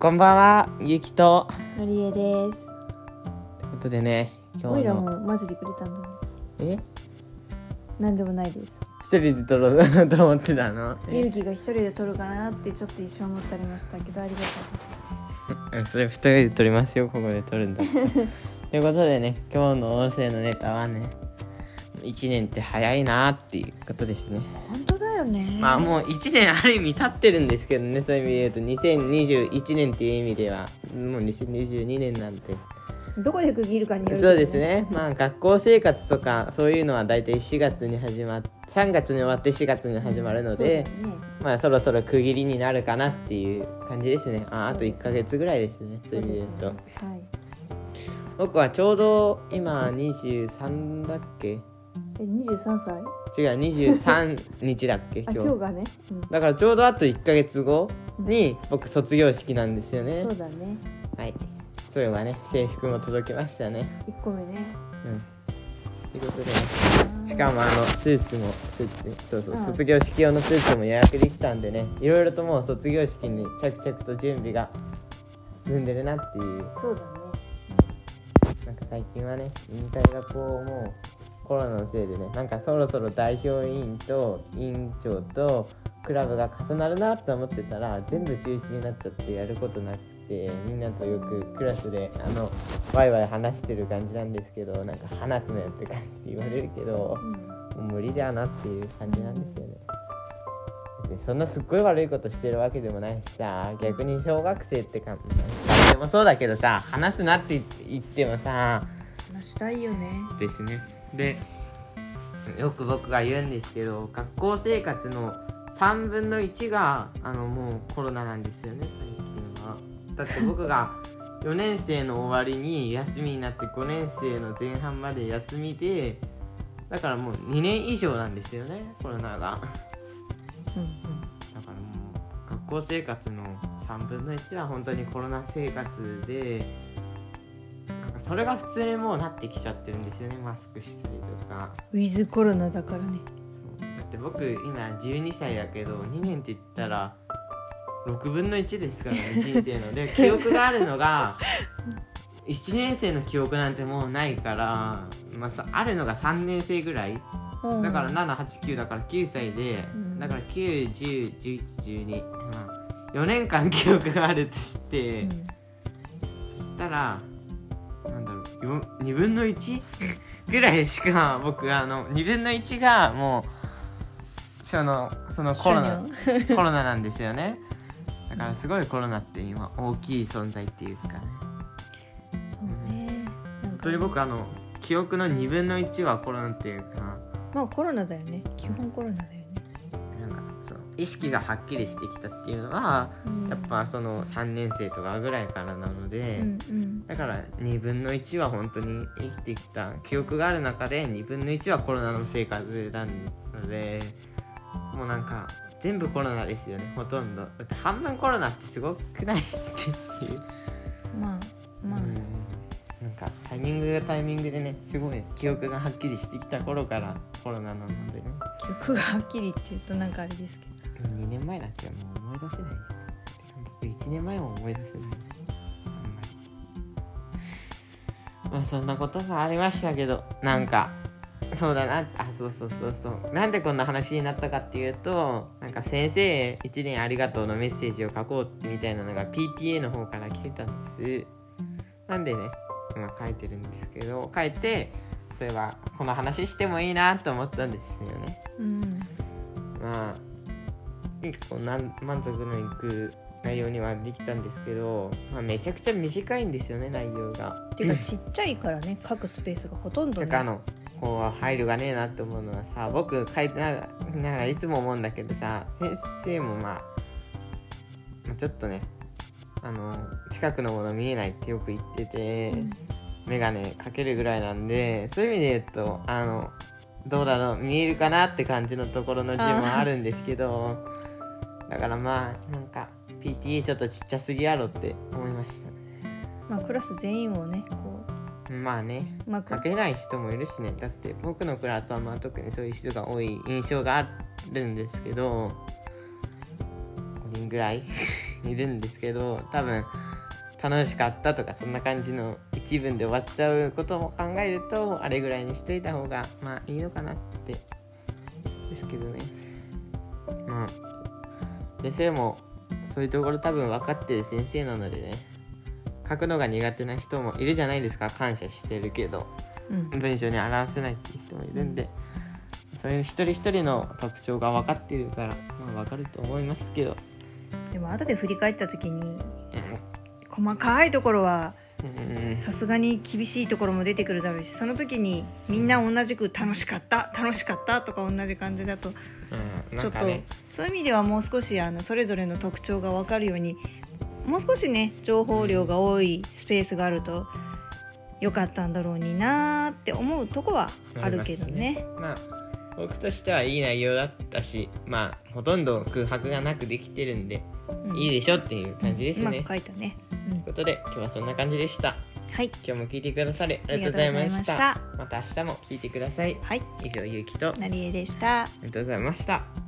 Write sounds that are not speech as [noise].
こんばんは、ゆきと。のりえです。ということでね、今おいら日の。も混ぜてくれたんだね。え？なんでもないです。一人で撮ろう [laughs] と思ってたの？ゆうきが一人で撮るかなってちょっと一瞬思ってありましたけど、ありがとうえ [laughs] それ二人で撮りますよ、ここで撮るんだ。[laughs] ということでね、今日の音声のネタはね、1年って早いなっていうことですね。本当だよね。まあもう1年ある意味経ってるんですけどね、そういう意味で言うと、2021年っていう意味では、もう2022年なんて。どこで区切るかによるけどそうです。ね。まあ学校生活とかそういうのは大体4月に始まっ3月に終わって4月に始まるので、そうだよね。まあそろそろ区切りになるかなっていう感じですね。ああと1ヶ月ぐらいですね。そういう意味で言うと。ね。はい。僕はちょうど今23だっけ？え、二十三歳？違う23日だっけ？あ、今日今日がね。うん。だからちょうどあと1ヶ月後に僕卒業式なんですよねそうだね。はいそれはね制服も届きましたね一個目ね。うんということでねしかもあのスーツもスーツそうそう、うん卒業式用のスーツも予約できたんでねいろいろともう卒業式に着々と準備が進んでるなっていうそうだね。なんか最近はね引退がこうもうコロナのせいでねなんかそろそろ代表委員と委員長とクラブが重なるなって思ってたら全部中止になっちゃってやることなくてみんなとよくクラスであのワイワイ話してる感じなんですけどなんか話すなよって感じで言われるけど。うん。もう無理だなっていう感じなんですよね。でそんなすっごい悪いことしてるわけでもないしさ逆に小学生ってか誰でもそうだけどさ話すなって言ってもさ話したいよね。ですねでよく僕が言うんですけど学校生活の3分の1があのもうコロナなんですよね最近はだって僕が4年生の終わりに休みになって5年生の前半まで休みでだからもう2年以上なんですよねコロナが。だからもう学校生活の3分の1は本当にコロナ生活でかそれが普通にもうなってきちゃってるんですよねマスクしたりとか。ウィズコロナだからね。そう。だって僕今12歳だけど2年って言ったら6分の1ですからね [laughs] 人生の。で記憶があるのが1年生の記憶なんてもうないから、まあ、さあるのが3年生ぐらい。うん。だから789だから9歳で、うん。だから9101112まあ4年間記憶があるとして、うん。そしたら2分の 1? [laughs] ぐらいしか僕あの2分の1がもうそのそのコロナ [laughs] コロナなんですよねだからすごいコロナって今大きい存在っていうかねそうね。なんか本当に僕あの記憶の2分の1はコロナっていうかまあコロナだよね。基本コロナだよね。なんかそう意識がはっきりしてきたっていうのはうんやっぱその3年生とかぐらいからなので、うんうん。だから2分の1は本当に生きてきた記憶がある中で2分の1はコロナの生活なのでもうなんか全部コロナですよねほとんど。だって半分コロナってすごくないっていう、まあまあ。うん。なんかタイミングがタイミングでねすごい記憶がはっきりしてきた頃からコロナなのでね。記憶がはっきりって言うとなんかあれですけど。2年前だっけ？もう思い出せない僕1年前も思い出せないまあそんなことがありましたけどなんかそうだなあそうそうそうそう。なんでこんな話になったかっていうとなんか先生1年ありがとうのメッセージを書こうみたいなのが PTA の方から来てたんです。なんでね今書いてるんですけど書いてそういえばこの話してもいいなと思ったんですよね。うん。まあ結構満足のいく内容にはできたんですけど、まあ、めちゃくちゃ短いんですよね内容が。てかちっちゃいからね [laughs] 書くスペースがほとんどねなんかあのこう配慮がねえなって思うのはさ僕書いてなながらいつも思うんだけどさ先生もまあまあちょっとねあの近くのもの見えないってよく言ってて、うん眼鏡かけるぐらいなんでそういう意味で言うとあのどうだろう見えるかなって感じのところの字もあるんですけどだからまあなんか PTA ちょっとちっちゃすぎやろって思いました。ねまあクラス全員をねこまあね。ううまく書けない人もいるしね。だって僕のクラスはまあ特にそういう人が多い印象があるんですけど5人ぐらい [laughs] いるんですけど多分楽しかったとかそんな感じの一文で終わっちゃうことも考えるとあれぐらいにしといた方がまあいいのかなって。ですけどね。まあ先生もそういうところ多分分かってる先生なのでね書くのが苦手な人もいるじゃないですか。感謝してるけど。うん。文章に表せないっていう人もいるんで。そういう一人一人の特徴が分かってるから、まあ、分かると思いますけど、でも後で振り返った時に細かいところはうん、さすがに厳しいところも出てくるだろうしその時にみんな同じく楽しかった楽しかったとか同じ感じだとうん、ちょっと、ね。そういう意味ではもう少しあのそれぞれの特徴が分かるようにもう少しね情報量が多いスペースがあるとよかったんだろうになーって思うとこはあるけどね。まあ僕としてはいい内容だったしまあほとんど空白がなくできてるんで、うんいいでしょっていう感じですね、うまく書いたね。うん。ということで今日はそんな感じでした。はい。今日も聞いてくださりありがとうございました。ままた明日も聞いてください。はい。以上ゆうきと。あなりえでした。りがとうございました